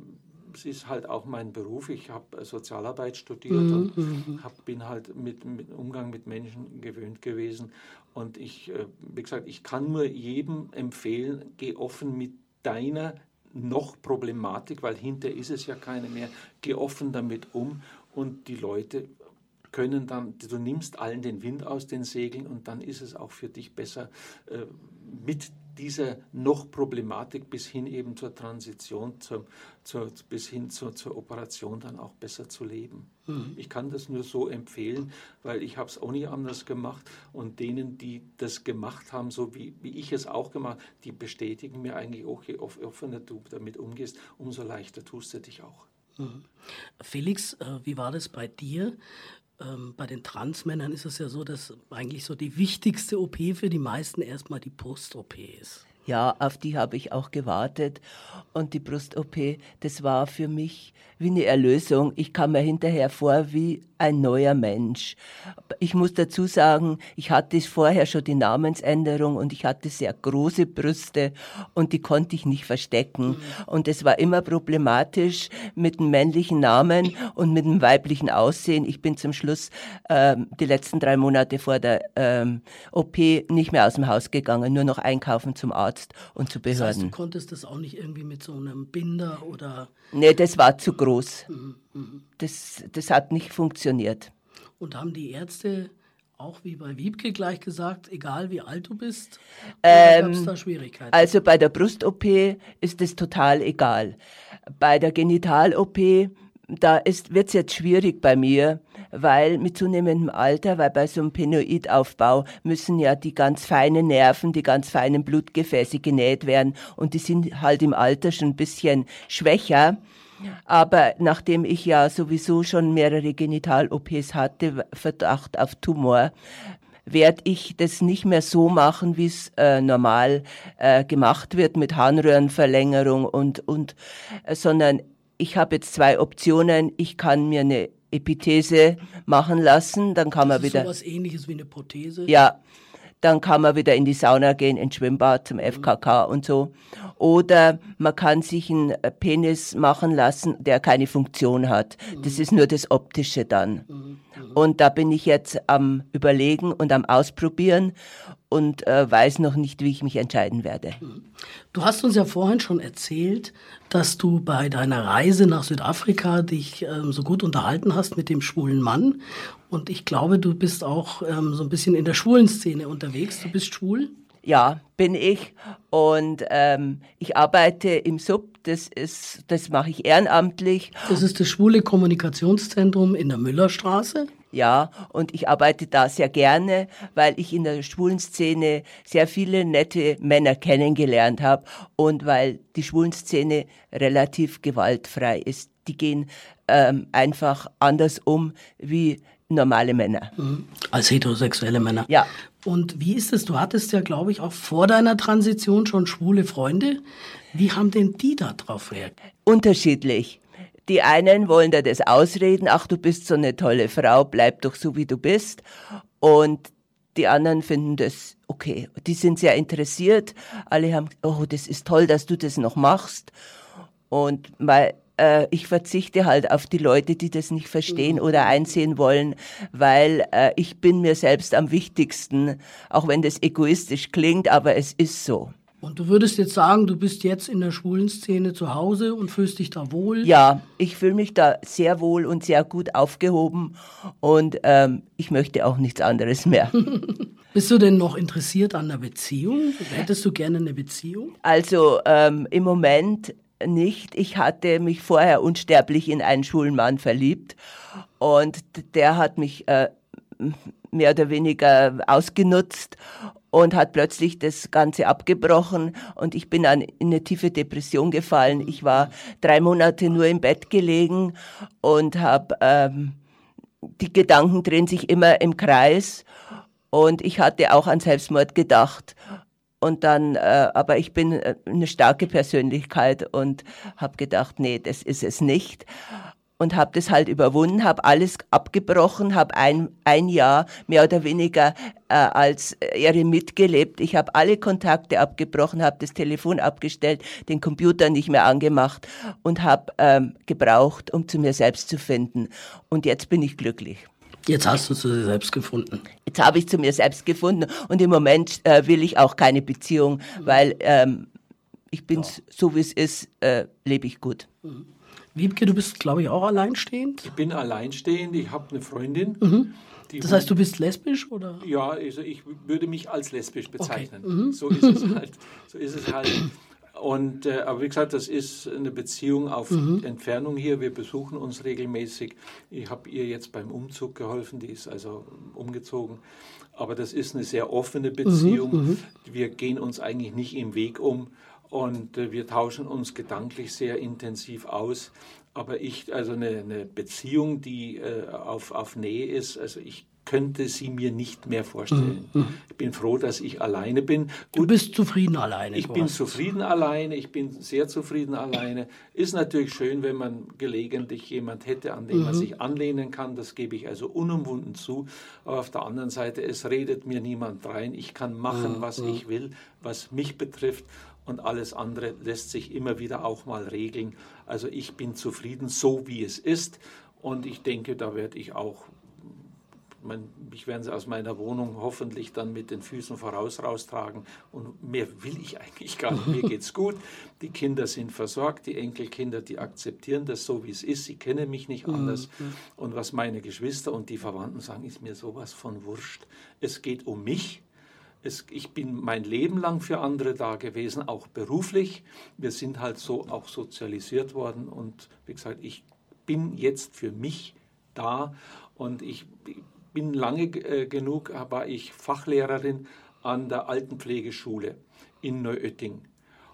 es ist halt auch mein Beruf. Ich habe Sozialarbeit studiert mhm. und mhm. hab, bin halt mit, mit Umgang mit Menschen gewöhnt gewesen. Und ich, äh, wie gesagt, ich kann nur jedem empfehlen, geh offen mit deiner noch Problematik, weil hinter ist es ja keine mehr, geh offen damit um und die Leute können dann, du nimmst allen den Wind aus den Segeln und dann ist es auch für dich besser, äh, mit dieser noch Problematik bis hin eben zur Transition, zur, zur, bis hin zur, zur Operation dann auch besser zu leben. Mhm. Ich kann das nur so empfehlen, weil ich habe es auch nicht anders gemacht und denen, die das gemacht haben, so wie, wie ich es auch gemacht die bestätigen mir eigentlich auch, je offener du damit umgehst, umso leichter tust du dich auch. Mhm. Felix, äh, wie war das bei dir? Ähm, bei den Transmännern ist es ja so, dass eigentlich so die wichtigste OP für die meisten erstmal die Post-OP ist. Ja, auf die habe ich auch gewartet. Und die Brust-OP, das war für mich wie eine Erlösung. Ich kam mir hinterher vor wie ein neuer Mensch. Ich muss dazu sagen, ich hatte vorher schon die Namensänderung und ich hatte sehr große Brüste und die konnte ich nicht verstecken. Und es war immer problematisch mit dem männlichen Namen und mit dem weiblichen Aussehen. Ich bin zum Schluss ähm, die letzten drei Monate vor der ähm, OP nicht mehr aus dem Haus gegangen, nur noch einkaufen zum Arzt und zu Behörden. Das heißt, du konntest das auch nicht irgendwie mit so einem Binder oder... Nee, das war zu groß. Mhm. Das, das hat nicht funktioniert. Und haben die Ärzte auch wie bei Wiebke gleich gesagt, egal wie alt du bist? Ähm, gab es da Schwierigkeiten? Also bei der Brust-OP ist es total egal. Bei der Genital-OP, da wird es jetzt schwierig bei mir, weil mit zunehmendem Alter, weil bei so einem Penoidaufbau müssen ja die ganz feinen Nerven, die ganz feinen Blutgefäße genäht werden und die sind halt im Alter schon ein bisschen schwächer. Aber nachdem ich ja sowieso schon mehrere Genital-OPs hatte, Verdacht auf Tumor, werde ich das nicht mehr so machen, wie es äh, normal äh, gemacht wird mit Harnröhrenverlängerung und, und äh, sondern ich habe jetzt zwei Optionen. Ich kann mir eine Epithese machen lassen, dann kann das man wieder. So was ähnliches wie eine Prothese? Ja, dann kann man wieder in die Sauna gehen, ins Schwimmbad zum FKK und so. Oder man kann sich einen Penis machen lassen, der keine Funktion hat. Das ist nur das Optische dann. Und da bin ich jetzt am Überlegen und am Ausprobieren und äh, weiß noch nicht, wie ich mich entscheiden werde. Du hast uns ja vorhin schon erzählt, dass du bei deiner Reise nach Südafrika dich ähm, so gut unterhalten hast mit dem schwulen Mann. Und ich glaube, du bist auch ähm, so ein bisschen in der schwulen Szene unterwegs. Du bist schwul? Ja, bin ich. Und ähm, ich arbeite im Sub, das, ist, das mache ich ehrenamtlich. Das ist das Schwule Kommunikationszentrum in der Müllerstraße. Ja, und ich arbeite da sehr gerne, weil ich in der schwulen Szene sehr viele nette Männer kennengelernt habe und weil die schwulen Szene relativ gewaltfrei ist. Die gehen ähm, einfach anders um wie normale Männer. Mhm. Als heterosexuelle Männer. Ja. Und wie ist es? Du hattest ja, glaube ich, auch vor deiner Transition schon schwule Freunde. Wie haben denn die da drauf reagiert? Unterschiedlich. Die einen wollen da das ausreden, ach, du bist so eine tolle Frau, bleib doch so, wie du bist. Und die anderen finden das okay. Die sind sehr interessiert. Alle haben, oh, das ist toll, dass du das noch machst. Und weil äh, ich verzichte halt auf die Leute, die das nicht verstehen oder einsehen wollen, weil äh, ich bin mir selbst am wichtigsten, auch wenn das egoistisch klingt, aber es ist so. Und du würdest jetzt sagen, du bist jetzt in der schwulen Szene zu Hause und fühlst dich da wohl? Ja, ich fühle mich da sehr wohl und sehr gut aufgehoben und ähm, ich möchte auch nichts anderes mehr. Bist du denn noch interessiert an einer Beziehung? Hättest du gerne eine Beziehung? Also ähm, im Moment nicht. Ich hatte mich vorher unsterblich in einen schwulen Mann verliebt und der hat mich äh, mehr oder weniger ausgenutzt und hat plötzlich das Ganze abgebrochen und ich bin dann in eine tiefe Depression gefallen. Ich war drei Monate nur im Bett gelegen und habe ähm, die Gedanken drehen sich immer im Kreis und ich hatte auch an Selbstmord gedacht und dann, äh, aber ich bin äh, eine starke Persönlichkeit und habe gedacht, nee, das ist es nicht. Und habe das halt überwunden, habe alles abgebrochen, habe ein, ein Jahr mehr oder weniger äh, als Eremit gelebt. Ich habe alle Kontakte abgebrochen, habe das Telefon abgestellt, den Computer nicht mehr angemacht und habe ähm, gebraucht, um zu mir selbst zu finden. Und jetzt bin ich glücklich. Jetzt hast du zu dir selbst gefunden. Jetzt habe ich zu mir selbst gefunden und im Moment äh, will ich auch keine Beziehung, weil ähm, ich bin ja. so wie es ist, äh, lebe ich gut. Mhm. Wiebke, du bist, glaube ich, auch alleinstehend? Ich bin alleinstehend, ich habe eine Freundin. Mhm. das heißt, du bist lesbisch oder? Ja, also ich würde mich als lesbisch bezeichnen. Okay. Mhm. So ist es halt. So ist es halt. Und, äh, aber wie gesagt, das ist eine Beziehung auf mhm. Entfernung hier. Wir besuchen uns regelmäßig. Ich habe ihr jetzt beim Umzug geholfen, die ist also umgezogen. Aber das ist eine sehr offene Beziehung. Mhm, mhm. wir gehen uns eigentlich nicht im Weg um und äh, wir tauschen uns gedanklich sehr intensiv aus. Aber ich, also eine, eine Beziehung, die äh, auf, auf Nähe ist, also ich könnte sie mir nicht mehr vorstellen. Mhm. Ich bin froh, dass ich alleine bin. Gut, du bist zufrieden alleine. Ich bin zufrieden alleine, ich bin sehr zufrieden alleine. Ist natürlich schön, wenn man gelegentlich jemand hätte, an den mhm. man sich anlehnen kann. Das gebe ich also unumwunden zu. Aber auf der anderen Seite, es redet mir niemand rein. Ich kann machen, mhm. was mhm. ich will, was mich betrifft. Und alles andere lässt sich immer wieder auch mal regeln. Also ich bin zufrieden, so wie es ist. Und ich denke, da werde ich auch mein, mich werden sie aus meiner Wohnung hoffentlich dann mit den Füßen voraus raustragen. Und mehr will ich eigentlich gar nicht. Mir geht's gut. Die Kinder sind versorgt, die Enkelkinder, die akzeptieren das so, wie es ist. Sie kennen mich nicht anders. Mhm. Und was meine Geschwister und die Verwandten sagen, ist mir sowas von wurscht. Es geht um mich. Es, ich bin mein Leben lang für andere da gewesen, auch beruflich. Wir sind halt so auch sozialisiert worden. Und wie gesagt, ich bin jetzt für mich da und ich bin lange äh, genug, war ich Fachlehrerin an der Altenpflegeschule in Neuötting.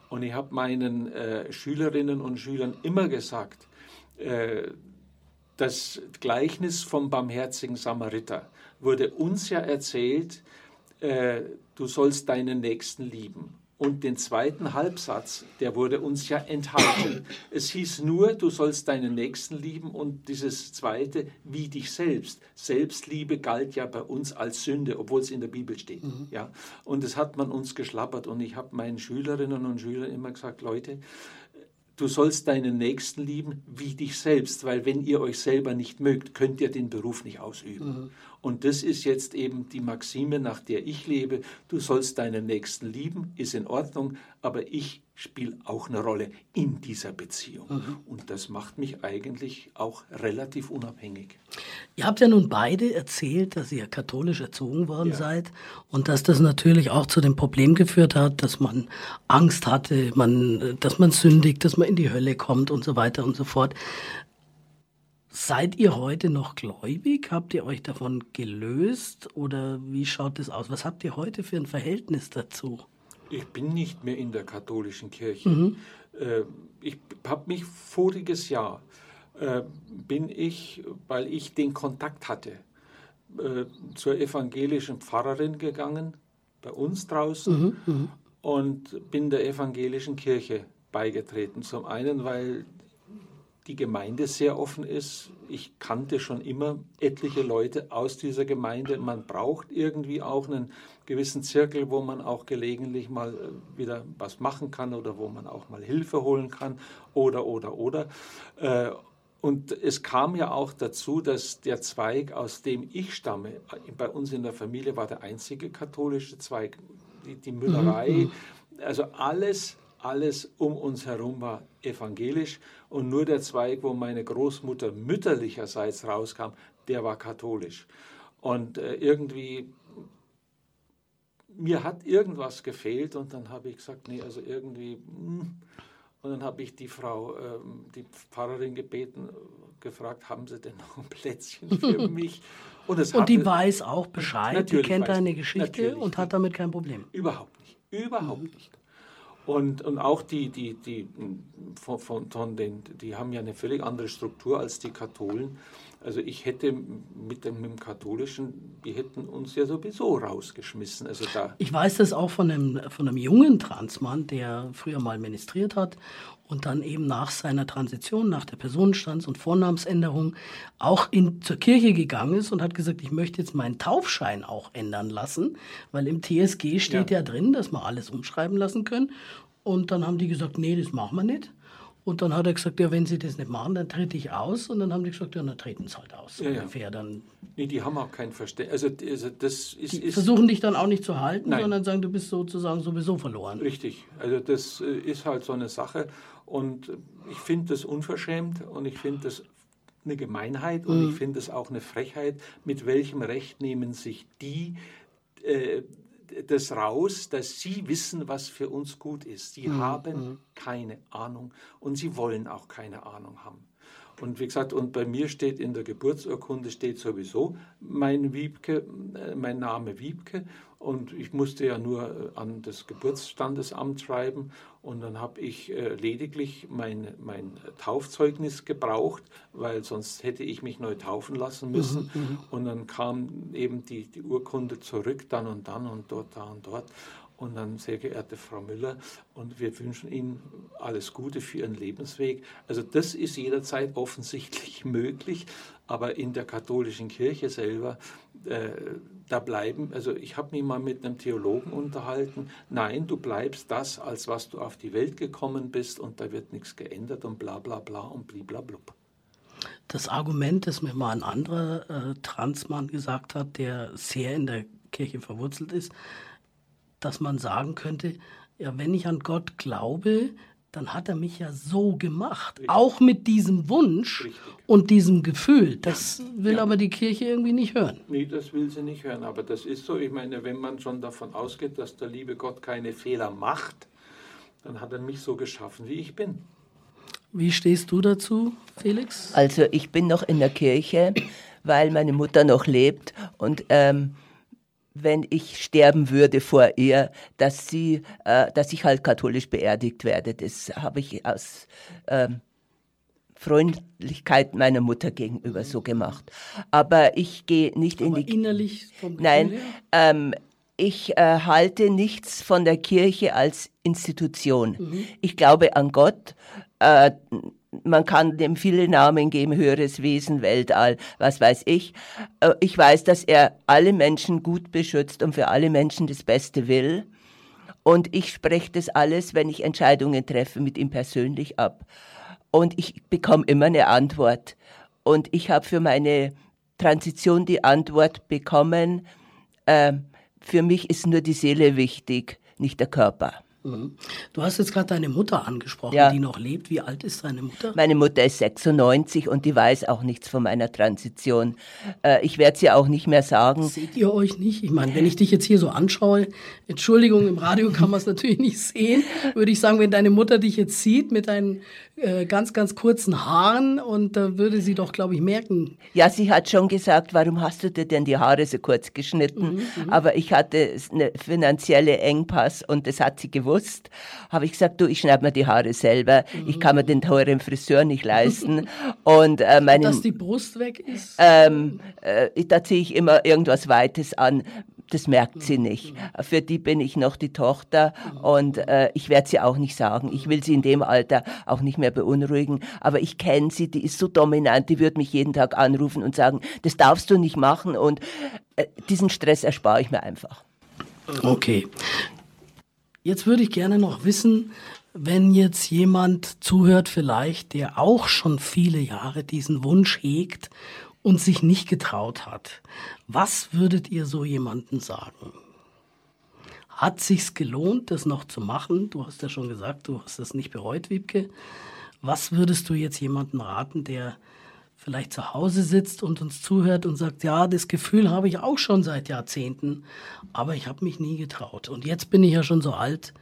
Und ich habe meinen äh, Schülerinnen und Schülern immer gesagt, äh, das Gleichnis vom barmherzigen Samariter wurde uns ja erzählt, äh, du sollst deinen Nächsten lieben. Und den zweiten Halbsatz, der wurde uns ja enthalten. Es hieß nur, du sollst deinen Nächsten lieben und dieses zweite, wie dich selbst. Selbstliebe galt ja bei uns als Sünde, obwohl es in der Bibel steht. Mhm. Ja? Und das hat man uns geschlappert. Und ich habe meinen Schülerinnen und Schülern immer gesagt, Leute, du sollst deinen Nächsten lieben wie dich selbst, weil wenn ihr euch selber nicht mögt, könnt ihr den Beruf nicht ausüben. Mhm. Und das ist jetzt eben die Maxime, nach der ich lebe. Du sollst deinen Nächsten lieben, ist in Ordnung, aber ich spiele auch eine Rolle in dieser Beziehung. Mhm. Und das macht mich eigentlich auch relativ unabhängig. Ihr habt ja nun beide erzählt, dass ihr katholisch erzogen worden ja. seid und dass das natürlich auch zu dem Problem geführt hat, dass man Angst hatte, man, dass man sündigt, dass man in die Hölle kommt und so weiter und so fort. Seid ihr heute noch gläubig? Habt ihr euch davon gelöst oder wie schaut es aus? Was habt ihr heute für ein Verhältnis dazu? Ich bin nicht mehr in der katholischen Kirche. Mhm. Äh, ich habe mich voriges Jahr, äh, bin ich, weil ich den Kontakt hatte, äh, zur evangelischen Pfarrerin gegangen, bei uns draußen, mhm, mhm. und bin der evangelischen Kirche beigetreten. Zum einen, weil die Gemeinde sehr offen ist. Ich kannte schon immer etliche Leute aus dieser Gemeinde. Man braucht irgendwie auch einen gewissen Zirkel, wo man auch gelegentlich mal äh, wieder was machen kann oder wo man auch mal Hilfe holen kann oder, oder, oder. Äh, und es kam ja auch dazu, dass der Zweig, aus dem ich stamme, bei uns in der Familie war der einzige katholische Zweig, die, die Müllerei, mhm. also alles alles um uns herum war evangelisch und nur der Zweig, wo meine Großmutter mütterlicherseits rauskam, der war katholisch. Und äh, irgendwie, mir hat irgendwas gefehlt und dann habe ich gesagt, nee, also irgendwie. Hm. und dann habe ich die Frau, äh, die Pfarrerin gebeten, gefragt, haben Sie denn noch ein Plätzchen für mich? Und, und die weiß auch Bescheid, die kennt deine Geschichte und hat damit kein Problem. Überhaupt nicht, überhaupt mhm. nicht. Und, und auch die, die, die, von, von, von den, die haben ja eine völlig andere Struktur als die Katholen. Also ich hätte mit dem, mit dem Katholischen, die hätten uns ja sowieso rausgeschmissen. Also da ich weiß das auch von einem, von einem jungen Transmann, der früher mal ministriert hat und dann eben nach seiner Transition, nach der Personenstands- und Vornamensänderung auch in, zur Kirche gegangen ist und hat gesagt, ich möchte jetzt meinen Taufschein auch ändern lassen, weil im TSG steht ja, ja drin, dass wir alles umschreiben lassen können. Und dann haben die gesagt, nee, das machen wir nicht. Und dann hat er gesagt, ja, wenn Sie das nicht machen, dann trete ich aus. Und dann haben die gesagt, ja, dann treten Sie halt aus. Ja, ungefähr. Dann nee, die haben auch kein Verständnis. Also, also, das ist, die ist, versuchen dich dann auch nicht zu halten, nein. sondern sagen, du bist sozusagen sowieso verloren. Richtig. Also das äh, ist halt so eine Sache. Und ich finde das unverschämt und ich finde das eine Gemeinheit und mhm. ich finde es auch eine Frechheit, mit welchem Recht nehmen sich die äh, das raus, dass sie wissen, was für uns gut ist. Sie mhm. haben mhm. keine Ahnung und sie wollen auch keine Ahnung haben. Und wie gesagt, und bei mir steht in der Geburtsurkunde steht sowieso mein Wiebke, äh, mein Name Wiebke. Und ich musste ja nur äh, an das Geburtsstandesamt schreiben. Und dann habe ich äh, lediglich mein, mein Taufzeugnis gebraucht, weil sonst hätte ich mich neu taufen lassen müssen. Mhm, mhm. und dann kam eben die, die Urkunde zurück, dann und dann und dort, da und dort. Und dann, sehr geehrte Frau Müller, und wir wünschen Ihnen alles Gute für Ihren Lebensweg. Also das ist jederzeit offensichtlich möglich, aber in der katholischen Kirche selber, äh, da bleiben, also ich habe mich mal mit einem Theologen unterhalten, nein, du bleibst das, als was du auf die Welt gekommen bist und da wird nichts geändert und bla bla bla und bliblablub. Das Argument, das mir mal ein anderer äh, Transmann gesagt hat, der sehr in der Kirche verwurzelt ist, dass man sagen könnte, ja, wenn ich an Gott glaube, dann hat er mich ja so gemacht. Richtig. Auch mit diesem Wunsch Richtig. und diesem Gefühl. Das ja. will ja. aber die Kirche irgendwie nicht hören. Nee, das will sie nicht hören. Aber das ist so. Ich meine, wenn man schon davon ausgeht, dass der liebe Gott keine Fehler macht, dann hat er mich so geschaffen, wie ich bin. Wie stehst du dazu, Felix? Also ich bin noch in der Kirche, weil meine Mutter noch lebt und ähm, wenn ich sterben würde vor ihr, dass sie, äh, dass ich halt katholisch beerdigt werde. Das habe ich aus ähm, Freundlichkeit meiner Mutter gegenüber so gemacht. Aber ich gehe nicht Aber in die innerlich vom Nein, ähm, ich äh, halte nichts von der Kirche als Institution. Mhm. Ich glaube an Gott. Äh, man kann dem viele Namen geben, höheres Wesen, Weltall, was weiß ich. Äh, ich weiß, dass er alle Menschen gut beschützt und für alle Menschen das Beste will. Und ich spreche das alles, wenn ich Entscheidungen treffe, mit ihm persönlich ab. Und ich bekomme immer eine Antwort. Und ich habe für meine Transition die Antwort bekommen, äh, für mich ist nur die Seele wichtig, nicht der Körper. Du hast jetzt gerade deine Mutter angesprochen, ja. die noch lebt. Wie alt ist deine Mutter? Meine Mutter ist 96 und die weiß auch nichts von meiner Transition. Äh, ich werde sie auch nicht mehr sagen. Seht ihr euch nicht? Ich meine, wenn ich dich jetzt hier so anschaue, Entschuldigung, im Radio kann man es natürlich nicht sehen, würde ich sagen, wenn deine Mutter dich jetzt sieht mit deinen äh, ganz, ganz kurzen Haaren und da würde sie doch, glaube ich, merken. Ja, sie hat schon gesagt, warum hast du dir denn die Haare so kurz geschnitten? Mhm, mhm. Aber ich hatte eine finanzielle Engpass und das hat sie gewusst. Habe ich gesagt, du, ich schneide mir die Haare selber. Mhm. Ich kann mir den teuren Friseur nicht leisten. und äh, meine, Dass die Brust weg ist? Ähm, äh, da ziehe ich immer irgendwas Weites an das merkt sie nicht. Für die bin ich noch die Tochter und äh, ich werde sie auch nicht sagen. Ich will sie in dem Alter auch nicht mehr beunruhigen. Aber ich kenne sie, die ist so dominant, die wird mich jeden Tag anrufen und sagen, das darfst du nicht machen und äh, diesen Stress erspare ich mir einfach. Okay. Jetzt würde ich gerne noch wissen, wenn jetzt jemand zuhört vielleicht, der auch schon viele Jahre diesen Wunsch hegt und sich nicht getraut hat. Was würdet ihr so jemanden sagen? Hat sich's gelohnt, das noch zu machen? Du hast ja schon gesagt, du hast das nicht bereut, Wiebke. Was würdest du jetzt jemandem raten, der vielleicht zu Hause sitzt und uns zuhört und sagt, ja, das Gefühl habe ich auch schon seit Jahrzehnten, aber ich habe mich nie getraut. Und jetzt bin ich ja schon so alt.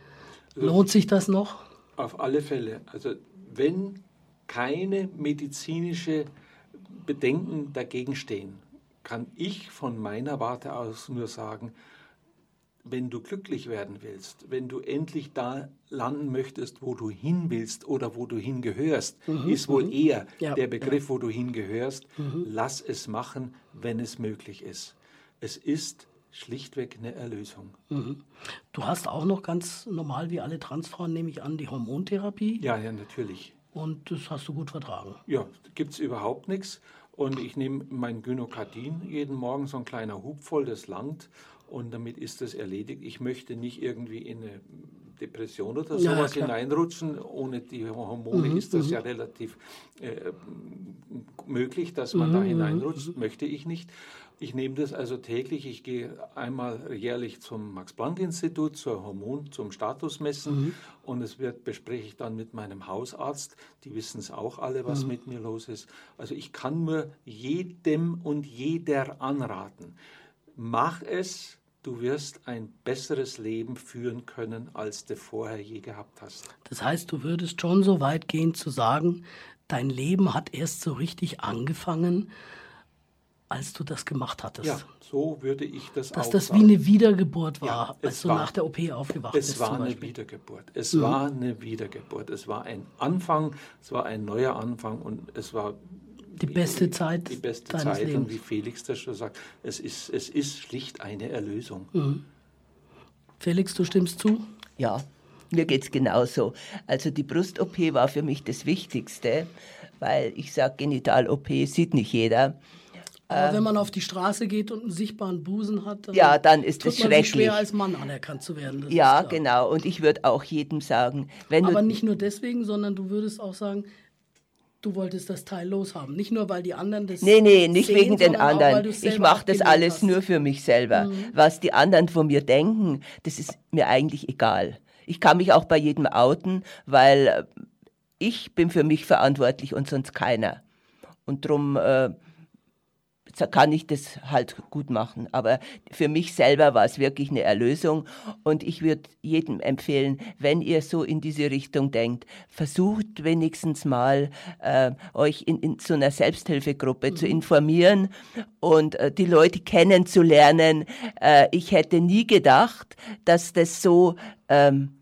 Lohnt sich das noch? Auf alle Fälle. Also wenn keine medizinische Bedenken dagegen stehen, kann ich von meiner Warte aus nur sagen, wenn du glücklich werden willst, wenn du endlich da landen möchtest, wo du hin willst oder wo du hingehörst, mhm, ist wohl mhm. eher ja, der Begriff, ja. wo du hingehörst. Mhm. Lass es machen, wenn es möglich ist. Es ist schlichtweg eine Erlösung. Mhm. Du hast auch noch ganz normal wie alle Transfrauen, nehme ich an, die Hormontherapie. Ja, ja, natürlich. Und das hast du gut vertragen? Ja, gibt es überhaupt nichts. Und ich nehme mein Gynokardin jeden Morgen, so ein kleiner Hub voll, das langt. Und damit ist das erledigt. Ich möchte nicht irgendwie in eine Depression oder sowas ja, hineinrutschen. Ohne die Hormone mhm, ist das mhm. ja relativ äh, möglich, dass man mhm, da hineinrutscht. Mhm. Möchte ich nicht. Ich nehme das also täglich. Ich gehe einmal jährlich zum Max-Planck-Institut zur Hormon, zum Statusmessen mhm. und es wird bespreche ich dann mit meinem Hausarzt. Die wissen es auch alle, was mhm. mit mir los ist. Also ich kann nur jedem und jeder anraten. Mach es. Du wirst ein besseres Leben führen können, als du vorher je gehabt hast. Das heißt, du würdest schon so weit gehen zu sagen, dein Leben hat erst so richtig angefangen, als du das gemacht hattest. Ja, so würde ich das Dass auch das sagen. wie eine Wiedergeburt war, Ja, als es du war- nach der OP aufgewacht Es bist. war zum eine. Mhm. Wiedergeburt. Es war eine Wiedergeburt. Es war ein Anfang, es war ein neuer Anfang und es war Die beste Zeit die beste deines Zeit. Lebens. Und wie Felix das schon sagt, es ist, es ist schlicht eine Erlösung. Mhm. Felix, du stimmst zu? Ja, mir geht's genauso. Also die Brust-OP war für mich das Wichtigste, weil ich sage, Genital-OP sieht nicht jeder. Aber wenn man auf die Straße geht und einen sichtbaren Busen hat, dann, Ähm. Ja, dann ist es schrecklich. schwer als Mann anerkannt zu werden. das Ja, genau. Und ich würde auch jedem sagen, wenn Aber du nicht nur deswegen, sondern du würdest auch sagen, du wolltest das Teil loshaben. Nicht nur, weil die anderen das Nee, nee, nicht sehen, wegen den auch, anderen. es Ich mache das alles hast. Mhm. nur für mich selber. Was die anderen von mir denken, das ist mir eigentlich egal. Ich kann mich auch bei jedem outen, weil ich bin für mich verantwortlich und sonst keiner. Und drum äh, kann ich das halt gut machen. Aber für mich selber war es wirklich eine Erlösung. Und ich würde jedem empfehlen, wenn ihr so in diese Richtung denkt, versucht wenigstens mal, äh, euch in, in so einer Selbsthilfegruppe zu informieren und äh, die Leute kennenzulernen. Äh, ich hätte nie gedacht, dass das so... Ähm,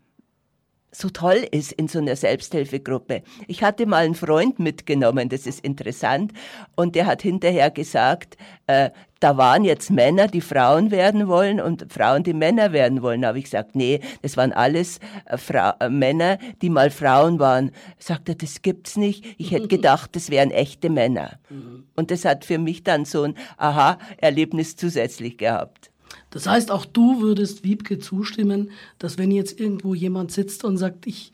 so toll ist in so einer Selbsthilfegruppe. Ich hatte mal einen Freund mitgenommen, das ist interessant, und der hat hinterher gesagt, äh, da waren jetzt Männer, die Frauen werden wollen und Frauen, die Männer werden wollen. Da habe ich gesagt, nee, das waren alles äh, Fra äh, Männer, die mal Frauen waren. Sagt er, das gibt's nicht. Ich hätte gedacht, das wären echte Männer. Und das hat für mich dann so ein Aha-Erlebnis zusätzlich gehabt. Das heißt, auch du würdest Wiebke zustimmen, dass wenn jetzt irgendwo jemand sitzt und sagt, ich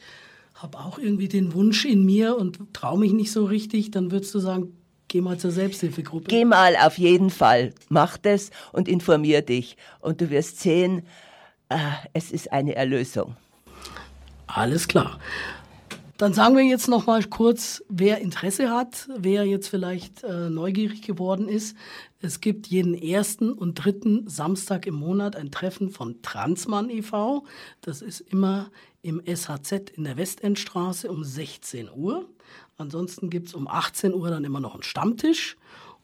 habe auch irgendwie den Wunsch in mir und traue mich nicht so richtig, dann würdest du sagen, geh mal zur Selbsthilfegruppe. Geh mal auf jeden Fall, mach das und informier dich. Und du wirst sehen, äh, es ist eine Erlösung. Alles klar. Dann sagen wir jetzt noch mal kurz, wer Interesse hat, wer jetzt vielleicht äh, neugierig geworden ist. Es gibt jeden ersten und dritten Samstag im Monat ein Treffen von Transmann e.V. Das ist immer im SHZ in der Westendstraße um 16 Uhr. Ansonsten gibt es um 18 Uhr dann immer noch einen Stammtisch.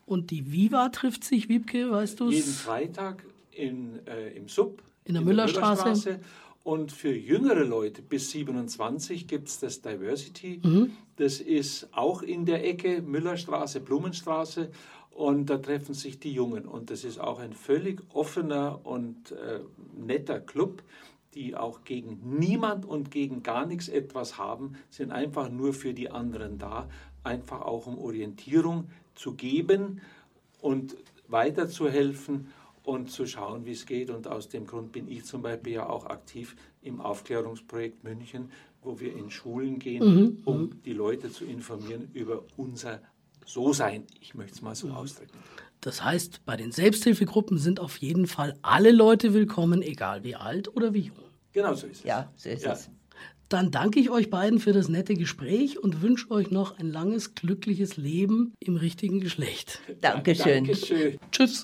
Und die Viva trifft sich, Wiebke, weißt du Jeden Freitag in, äh, im Sub. In der Müllerstraße. Und für jüngere Leute bis 27 gibt es das Diversity. Mhm. Das ist auch in der Ecke Müllerstraße, Blumenstraße. Und da treffen sich die Jungen. Und das ist auch ein völlig offener und äh, netter Club, die auch gegen niemand und gegen gar nichts etwas haben, sind einfach nur für die anderen da, einfach auch um Orientierung zu geben und weiterzuhelfen und zu schauen, wie es geht. Und aus dem Grund bin ich zum Beispiel ja auch aktiv im Aufklärungsprojekt München, wo wir in Schulen gehen, um die Leute zu informieren über unser So-Sein. Ich möchte es mal so ausdrücken. Das heißt, bei den Selbsthilfegruppen sind auf jeden Fall alle Leute willkommen, egal wie alt oder wie jung. Genau so ist es. Ja, so ist Ja. es. Dann danke ich euch beiden für das nette Gespräch und wünsche euch noch ein langes, glückliches Leben im richtigen Geschlecht. Dankeschön. Dankeschön. Tschüss.